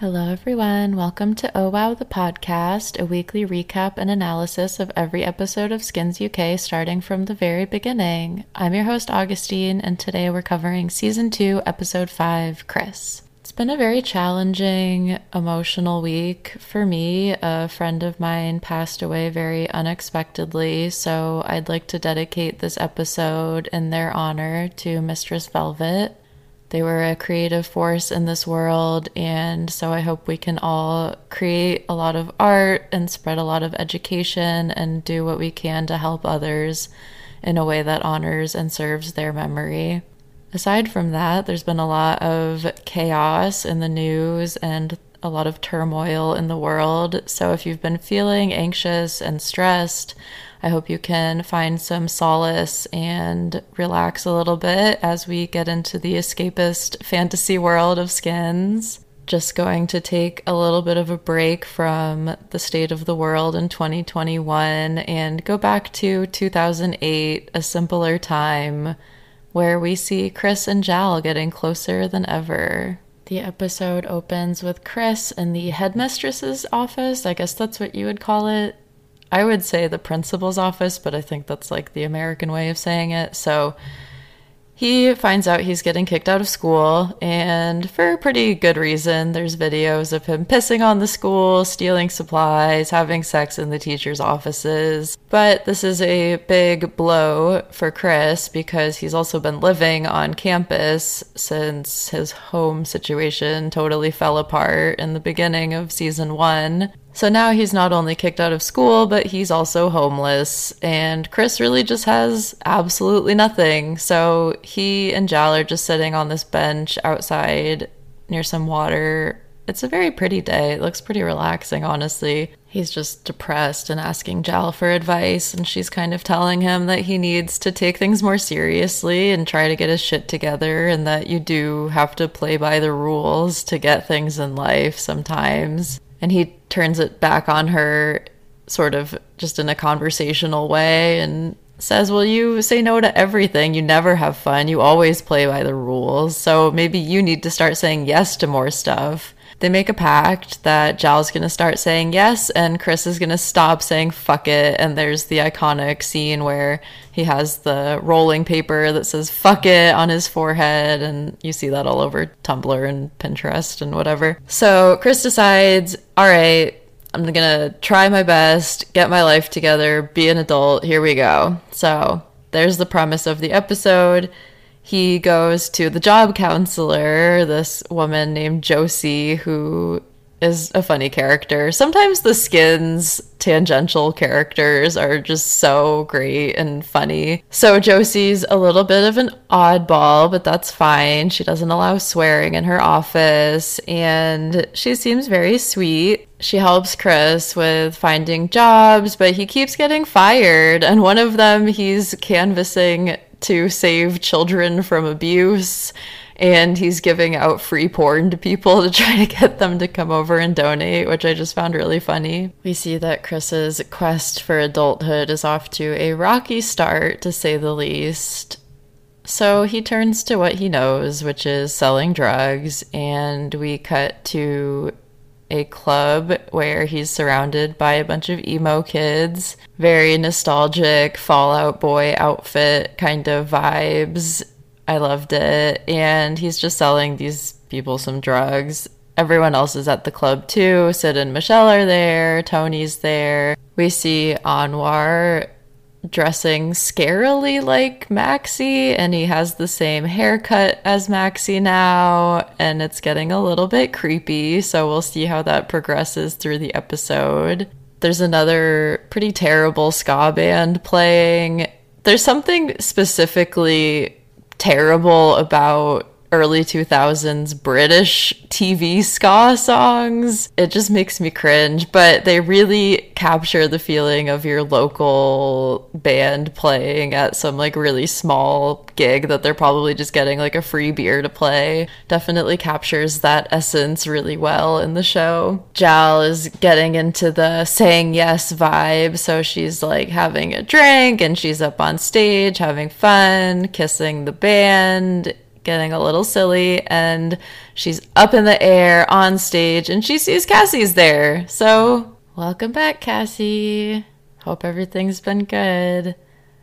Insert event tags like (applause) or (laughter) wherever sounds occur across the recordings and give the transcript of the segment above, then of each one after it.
Hello, everyone. Welcome to Oh Wow the podcast, a weekly recap and analysis of every episode of Skins UK starting from the very beginning. I'm your host, Augustine, and today we're covering season two, episode five, Chris. It's been a very challenging, emotional week for me. A friend of mine passed away very unexpectedly, so I'd like to dedicate this episode in their honor to Mistress Velvet. They were a creative force in this world, and so I hope we can all create a lot of art and spread a lot of education and do what we can to help others in a way that honors and serves their memory. Aside from that, there's been a lot of chaos in the news and a lot of turmoil in the world. So if you've been feeling anxious and stressed, I hope you can find some solace and relax a little bit as we get into the escapist fantasy world of skins. Just going to take a little bit of a break from the state of the world in 2021 and go back to 2008, a simpler time where we see Chris and Jal getting closer than ever. The episode opens with Chris in the headmistress's office. I guess that's what you would call it. I would say the principal's office, but I think that's like the American way of saying it. So he finds out he's getting kicked out of school, and for a pretty good reason. There's videos of him pissing on the school, stealing supplies, having sex in the teachers' offices. But this is a big blow for Chris because he's also been living on campus since his home situation totally fell apart in the beginning of season one. So now he's not only kicked out of school, but he's also homeless. And Chris really just has absolutely nothing. So he and Jal are just sitting on this bench outside near some water. It's a very pretty day. It looks pretty relaxing, honestly. He's just depressed and asking Jal for advice, and she's kind of telling him that he needs to take things more seriously and try to get his shit together, and that you do have to play by the rules to get things in life sometimes. And he turns it back on her, sort of just in a conversational way, and says, Well, you say no to everything. You never have fun. You always play by the rules. So maybe you need to start saying yes to more stuff. They make a pact that going to start saying yes and Chris is to stop saying fuck it. And there's the iconic scene where he has the rolling paper that says fuck it on his forehead. And you see that all over Tumblr and Pinterest and whatever. So Chris decides, all right, I'm gonna try my best, get my life together, be an adult. Here we go. So there's the premise of the episode. He goes to the job counselor, this woman named Josie, who is a funny character. Sometimes the skins tangential characters are just so great and funny. So Josie's a little bit of an oddball, but that's fine. She doesn't allow swearing in her office and she seems very sweet. She helps Chris with finding jobs, but he keeps getting fired. And one of them he's canvassing to save children from abuse and he's giving out free porn to people (laughs) to try to get them to come over and donate, which I just found really funny. We see that Chris's quest for adulthood is off to a rocky start, to say the least. So he turns to what he knows, which is selling drugs, and we cut to a club where he's surrounded by a bunch of emo kids. Very nostalgic Fall Out Boy outfit kind of vibes. I loved it. And he's just selling these people some drugs. Everyone else is at the club too. Sid and Michelle are there. Tony's there. We see Anwar dressing scarily like Maxxie, and he has the same haircut as Maxxie now, and it's getting a little bit creepy. So we'll see how that progresses through the episode. There's another pretty terrible ska band playing. There's something specifically terrible about early 2000s British TV ska songs. It just makes me cringe, but they really capture the feeling of your local band playing at some like really small gig that they're probably just getting like a free beer to play. Definitely captures that essence really well in the show. Jal is getting into the saying yes vibe, so she's like having a drink and she's up on stage having fun, kissing the band getting a little silly and she's up in the air on stage and she sees Cassie's there. So, welcome back, Cassie. Hope everything's been good.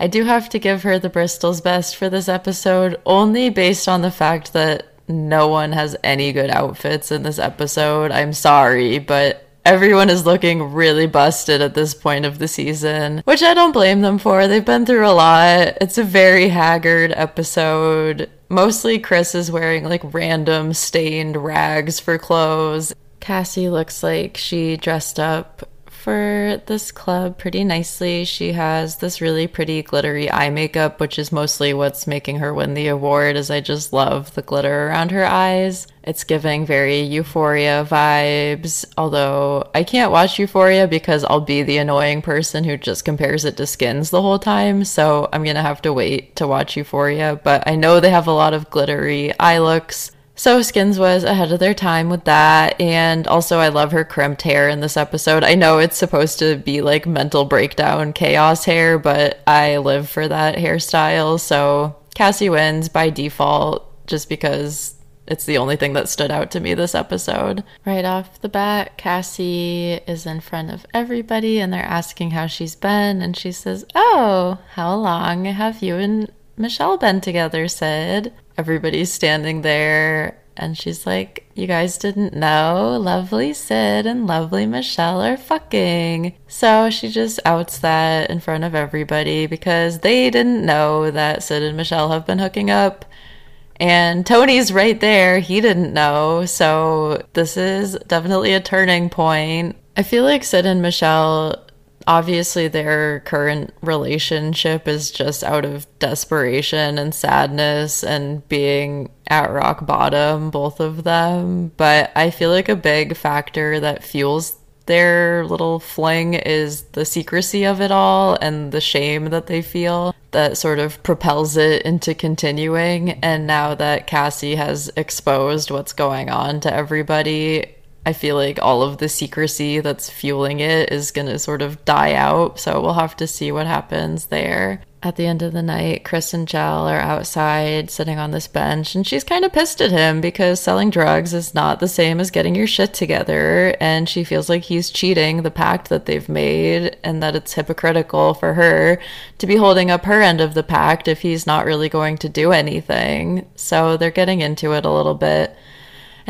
I do have to give her the Bristol's best for this episode, only based on the fact that no one has any good outfits in this episode. I'm sorry, but everyone is looking really busted at this point of the season, which I don't blame them for. They've been through a lot. It's a very haggard episode. Mostly Chris is wearing like random stained rags for clothes. Cassie looks like she dressed up for this club pretty nicely. She has this really pretty glittery eye makeup, which is mostly what's making her win the award, as I just love the glitter around her eyes. It's giving very euphoria vibes, although I can't watch euphoria because I'll be the annoying person who just compares it to skins the whole time, so I'm gonna have to wait to watch euphoria, but I know they have a lot of glittery eye looks. So Skins was ahead of their time with that. And also, I love her crimped hair in this episode. I know it's supposed to be like mental breakdown chaos hair, but I live for that hairstyle. So Cassie wins by default just because it's the only thing that stood out to me this episode. Right off the bat, Cassie is in front of everybody and they're asking how she's been. And she says, Oh, how long have you and Michelle been together, Sid? Everybody's standing there and she's like, You guys didn't know lovely Sid and lovely Michelle are fucking. So she just outs that in front of everybody because they didn't know that Sid and Michelle have been hooking up. And Tony's right there. He didn't know. So this is definitely a turning point. I feel like Sid and Michelle obviously their current relationship is just out of desperation and sadness and being at rock bottom both of them. But i feel like a big factor that fuels their little fling is the secrecy of it all and the shame that they feel that sort of propels it into continuing. And now that cassie has exposed what's going on to everybody I feel like all of the secrecy that's fueling it is going to sort of die out. So we'll have to see what happens there. At the end of the night, Chris and Jal are outside sitting on this bench, and she's kind of pissed at him because selling drugs is not the same as getting your shit together. And she feels like he's cheating the pact that they've made, and that it's hypocritical for her to be holding up her end of the pact if he's not really going to do anything. So they're getting into it a little bit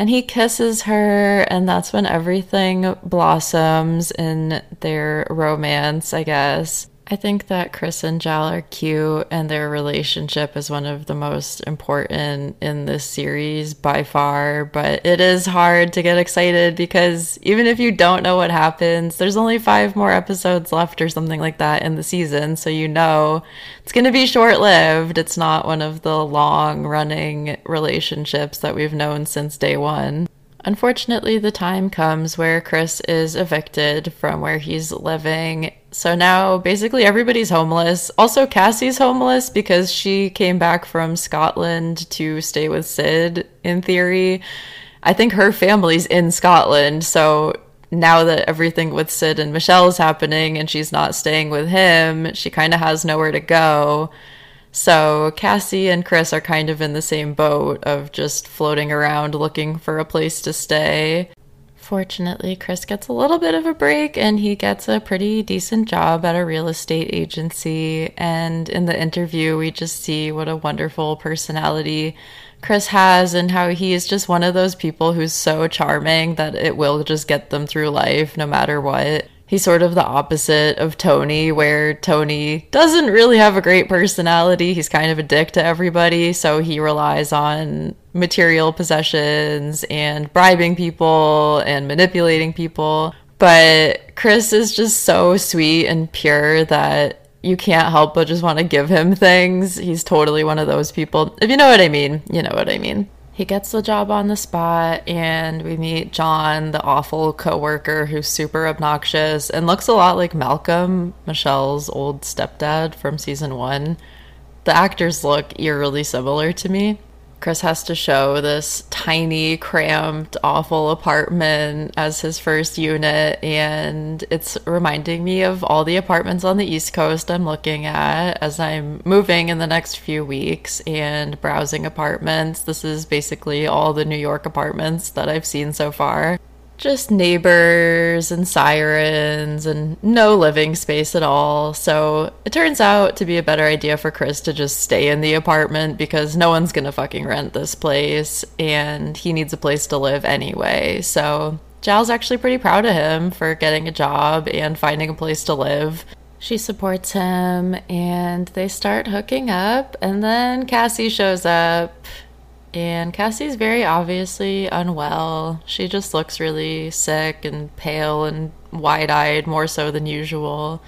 and he kisses her and that's when everything blossoms in their romance i guess I think that Chris and Jal are cute, and their relationship is one of the most important in this series by far. But it is hard to get excited because even if you don't know what happens, there's only five more episodes left or something like that in the season. So you know it's going to be short lived. It's not one of the long running relationships that we've known since day one. Unfortunately, the time comes where Chris is evicted from where he's living. So now basically everybody's homeless. Also, Cassie's homeless because she came back from Scotland to stay with Sid, in theory. I think her family's in Scotland. So now that everything with Sid and Michelle is happening and she's not staying with him, she kind of has nowhere to go. So Cassie and Chris are kind of in the same boat of just floating around looking for a place to stay. Fortunately, Chris gets a little bit of a break and he gets a pretty decent job at a real estate agency. And in the interview, we just see what a wonderful personality Chris has and how he is just one of those people who's so charming that it will just get them through life no matter what he's sort of the opposite of Tony, where Tony doesn't really have a great personality. He's kind of a dick to everybody, so he relies on material possessions and bribing people and manipulating people. But Chris is just so sweet and pure that you can't help but just want to give him things. He's totally one of those people. If you know what I mean, you know what I mean. He gets the job on the spot, and we meet John, the awful coworker who's super obnoxious and looks a lot like Malcolm, Michelle's old stepdad from season one. The actors look eerily similar to me. Chris has to show this tiny, cramped, awful apartment as his first unit, and it's reminding me of all the apartments on the East Coast I'm looking at as I'm moving in the next few weeks and browsing apartments. This is basically all the New York apartments that I've seen so far just neighbors and sirens and no living space at all. So it turns out to be a better idea for Chris to just stay in the apartment because no one's gonna fucking rent this place and he needs a place to live anyway. So Jal's actually pretty proud of him for getting a job and finding a place to live. She supports him and they start hooking up, and then Cassie shows up and Cassie's very obviously unwell. She just looks really sick and pale and wide eyed, more so than usual.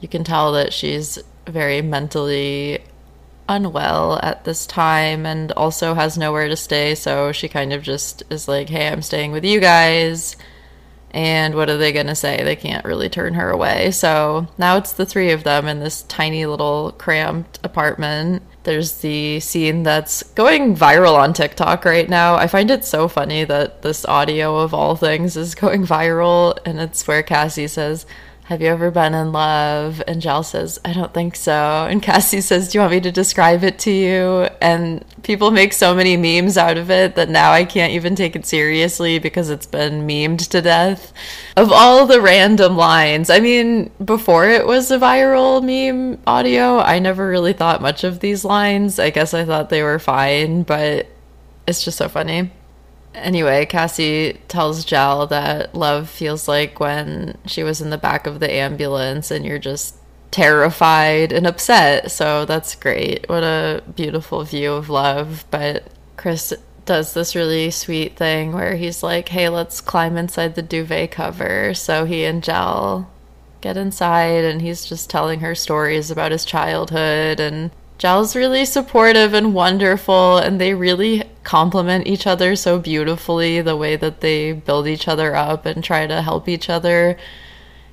You can tell that she's very mentally unwell at this time and also has nowhere to stay, so she kind of just is like, hey, I'm staying with you guys. And what are they going to say? They can't really turn her away. So now it's the three of them in this tiny little cramped apartment there's the scene that's going viral on TikTok right now. I find it so funny that this audio of all things is going (laughs) viral, and it's where Cassie says, have you ever been in love? And Jal says, I don't think so. And Cassie says, Do you want me to describe it to you? And people make so many memes out of it that now I can't even take it seriously because it's been memed to death. Of all the random lines, I mean, before it was a viral meme audio, I never really thought much of these lines. I guess I thought they were fine, but it's just so funny. Anyway, Cassie tells Jal that love feels like when she was in the back of the ambulance and you're just terrified and upset. So that's great. What a beautiful view of love. But Chris does this really sweet thing where he's like, hey, let's climb inside the duvet cover. So he and Jal get inside and he's just telling her stories about his childhood and Jal's really supportive and wonderful, and they really complement each other so beautifully the way that they build each other up and try to help each other.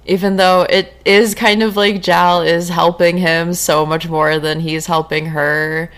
Even though it is kind of like Jal is helping him so much more than he's helping her.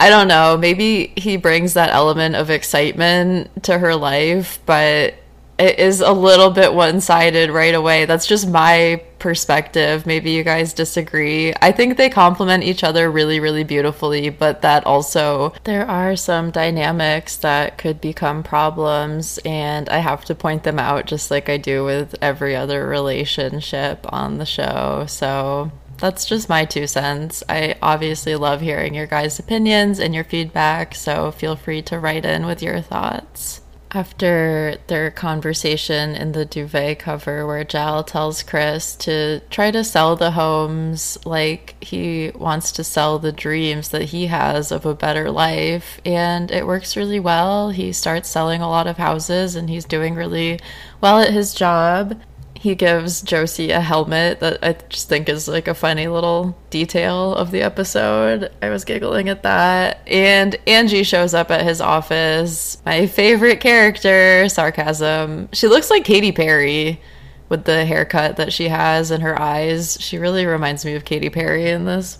I don't know, maybe he brings that element of excitement to her life, but it is a little bit one sided right away. That's just my perspective. Maybe you guys disagree. I think they complement each other really, really beautifully, but that also, there are some dynamics that could become problems, and I have to point them out just like I do with every other relationship on the show. So that's just my two cents. I obviously love hearing your guys' opinions and your feedback, so feel free to write in with your thoughts after their conversation in the duvet cover where Jal tells Chris to try to sell the homes like he wants to sell the dreams that he has of a better life and it works really well. He starts selling a lot of houses and he's doing really well at his job he gives Josie a helmet that I just think is like a funny little detail of the episode. I was giggling at that. And Angie shows up at his office. My favorite character, sarcasm. She looks like Katy Perry with the haircut that she has and her eyes. She really reminds me of Katy Perry in this.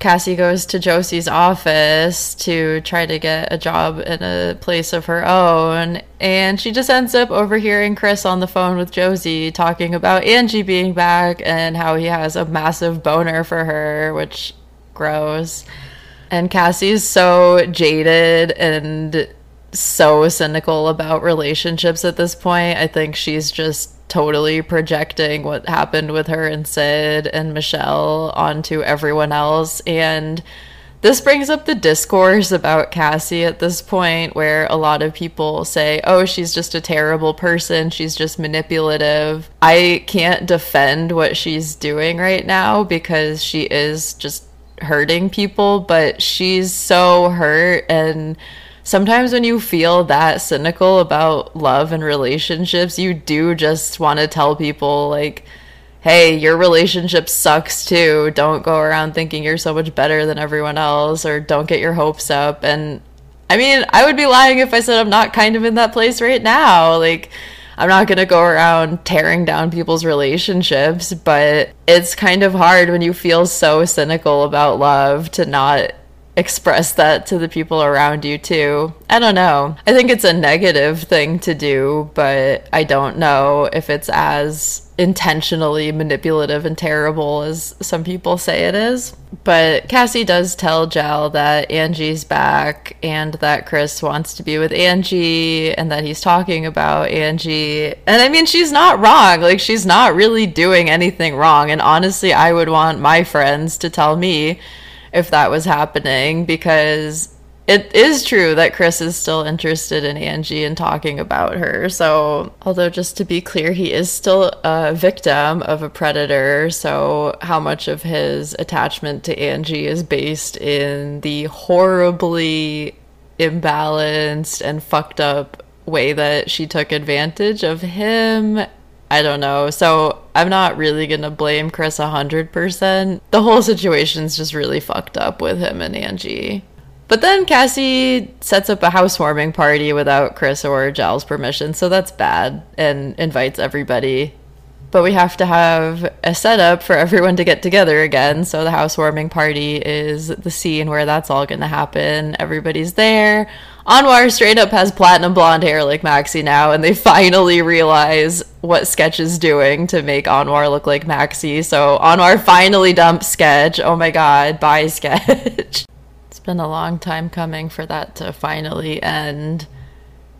Cassie goes to Josie's office to try to get a job in a place of her own, and she just ends up overhearing Chris on the phone with Josie talking about Angie being back and how he has a massive boner for her, which grows. And Cassie's so jaded and so cynical about relationships at this point. I think she's just totally projecting what happened with her and Sid and Michelle onto everyone else. And this brings up the discourse about Cassie at this point, where a lot of people say, oh, she's just a terrible person. She's just manipulative. I can't defend what she's doing right now because she is just hurting people, but she's so hurt and sometimes when you feel that cynical about love and relationships, you do just want to tell people, like, hey, your relationship sucks too. Don't go around thinking you're so much better than everyone else, or don't get your hopes up. And I mean, I would be lying if I said I'm not kind of in that place right now. Like, I'm not going to go around tearing down people's relationships, but it's kind of hard when you feel so cynical about love to not express that to the people around you too. I don't know. I think it's a negative thing to do, but I don't know if it's as intentionally manipulative and terrible as some people say it is. But Cassie does tell Jal that Angie's back and that Chris wants to be with Angie and that he's talking about Angie. And I mean, she's not wrong. Like, she's not really doing anything wrong. And honestly, I would want my friends to tell me if that was happening because it is true that Chris is still interested in Angie and talking about her. So, although just to be clear, he is still a victim of a predator. So, how much of his attachment to Angie is based in the horribly imbalanced and fucked up way that she took advantage of him I don't know. So I'm not really going to blame Chris 100%. The whole situation's just really fucked up with him and Angie. But then Cassie sets up a housewarming party without Chris or Jal's permission, so that's bad, and invites everybody. But we have to have a setup for everyone to get together again. So the housewarming party is the scene where that's all going to happen. Everybody's there. Anwar straight up has platinum blonde hair like Maxxie now, and they finally realize what Sketch is doing to make Anwar look like Maxxie. So Anwar finally dumps Sketch. Oh my god, bye Sketch. (laughs) It's been a long time coming for that to finally end.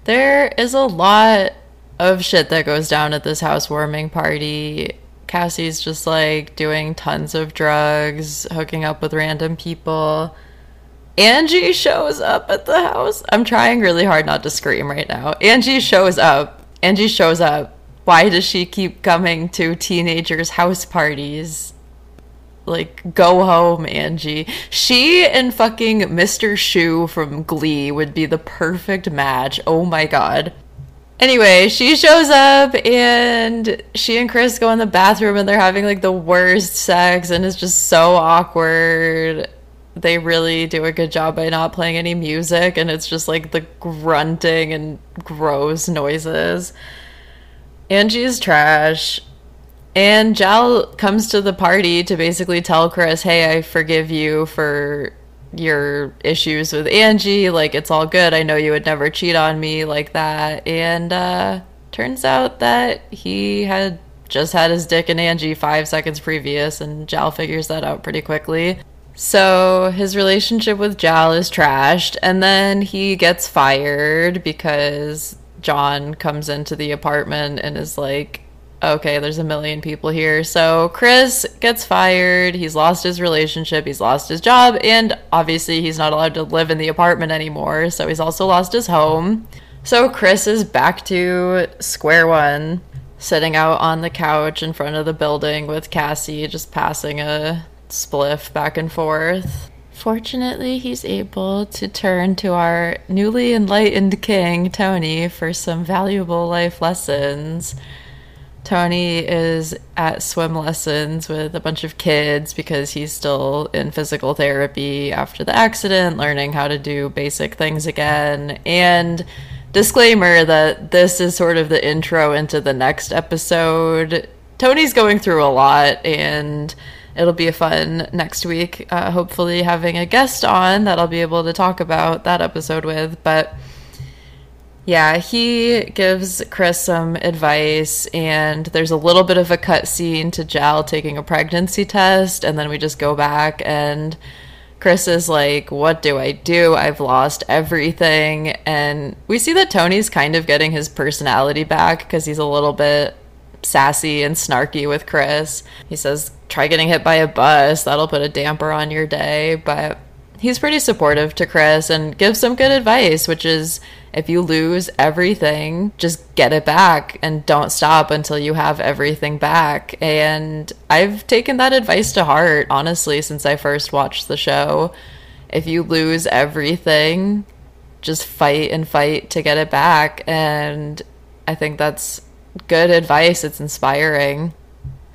There is a lot of shit that goes down at this housewarming party. Cassie's just like doing tons of drugs, hooking up with random people. Angie shows up at the house. I'm trying really hard not to scream right now. Angie shows up. Angie shows up. Why does she keep coming to teenagers' house parties? Like, go home, Angie. She and fucking Mr. Schue from Glee would be the perfect match. Oh my god. Anyway, she shows up and she and Chris go in the bathroom and they're having like the worst sex and it's just so awkward. They really do a good job by not playing any music and it's just like the grunting and gross noises. Angie's trash. And Jal comes to the party to basically tell Chris, hey, I forgive you for your issues with Angie. Like, it's all good. I know you would never cheat on me like that. And uh, turns out that he had just had his dick in Angie five seconds previous, and Jal figures that out pretty quickly. So his relationship with Jal is trashed, and then he gets fired because John comes into the apartment and is like, okay, there's a million people here. So Chris gets fired. He's lost his relationship. He's lost his job. And obviously, he's not allowed to live in the apartment anymore. So he's also lost his home. So Chris is back to square one, sitting out on the couch in front of the building with Cassie, just passing a spliff back and forth. Fortunately, he's able to turn to our newly enlightened king, Tony, for some valuable life lessons. Tony is at swim lessons with a bunch of kids because he's still in physical therapy after the accident, learning how to do basic things again. And disclaimer that this is sort of the intro into the next episode. Tony's going through a lot and it'll be a fun next week. Uh, hopefully, having a guest on that I'll be able to talk about that episode with. But yeah, he gives Chris some advice, and there's a little bit of a cut scene to Jal taking a pregnancy test, and then we just go back, and Chris is like, What do I do? I've lost everything. And we see that Tony's kind of getting his personality back because he's a little bit sassy and snarky with Chris. He says, Try getting hit by a bus, that'll put a damper on your day. But he's pretty supportive to Chris and gives some good advice, which is if you lose everything, just get it back and don't stop until you have everything back. And I've taken that advice to heart, honestly, since I first watched the show. If you lose everything, just fight and fight to get it back. And I think that's good advice. It's inspiring.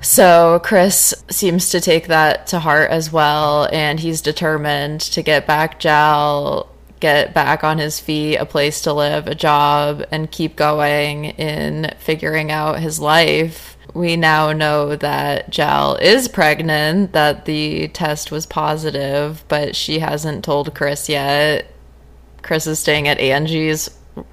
So Chris seems to take that to heart as well, and he's determined to get back Jal, get back on his feet, a place to live, a job, and keep going in figuring out his life. we now know that Jal is pregnant, that the test was positive, but she hasn't told Chris yet. Chris is staying at Angie's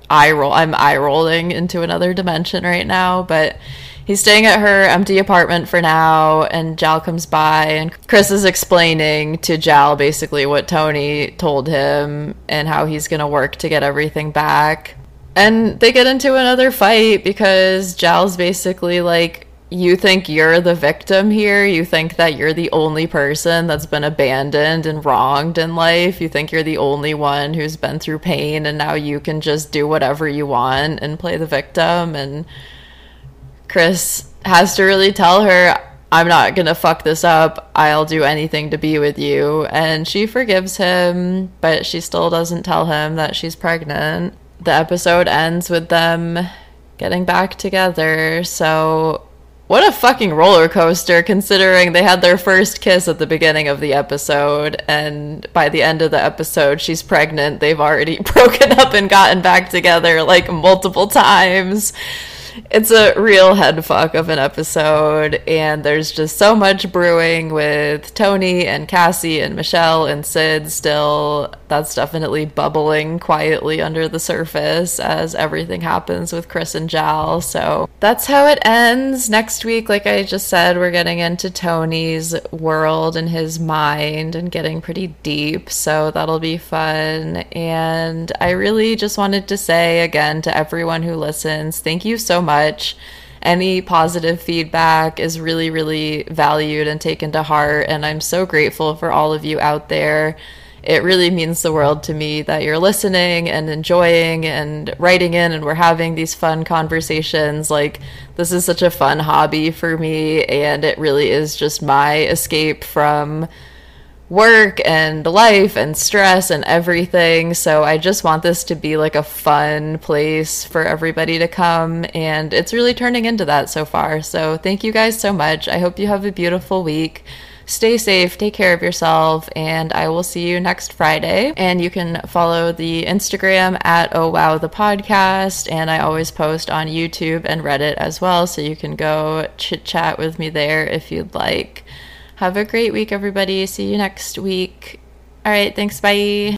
eye roll. I'm eye rolling into another dimension right now, but he's staying at her empty apartment for now and Jal comes by and Chris is explaining to Jal basically what Tony told him and how he's going to work to get everything back. And they get into another fight because Jal's basically like you think you're the victim here. You think that you're the only person that's been abandoned and wronged in life. You think you're the only one who's been through pain and now you can just do whatever you want and play the victim and Chris has to really tell her, I'm not going to fuck this up. I'll do anything to be with you. And she forgives him, but she still doesn't tell him that she's pregnant. The episode ends with them getting back together. So, what a fucking roller coaster considering they had their first kiss at the beginning of the episode. And by the end of the episode, she's pregnant. They've already (laughs) broken up and gotten back together like multiple times it's a real head fuck of an episode, and there's just so much brewing with Tony and Cassie and Michelle and Sid still. That's definitely bubbling quietly under the surface as everything happens with Chris and Jal. So that's how it ends. Next week, like I just said, we're getting into Tony's world and his mind and getting pretty deep. So that'll be fun. And I really just wanted to say again to everyone who listens, thank you so much. Any positive feedback is really, really valued and taken to heart. And I'm so grateful for all of you out there. It really means the world to me that you're listening and enjoying and writing in, and we're having these fun conversations. Like, this is such a fun hobby for me, and it really is just my escape from work and life and stress and everything. So I just want this to be like a fun place for everybody to come. And it's really turning into that so far. So thank you guys so much. I hope you have a beautiful week. Stay safe, take care of yourself, and I will see you next Friday. And you can follow the Instagram at Oh Wow the Podcast. And I always post on YouTube and Reddit as well. So you can go chit chat with me there if you'd like. Have a great week, everybody. See you next week. All right. Thanks. Bye.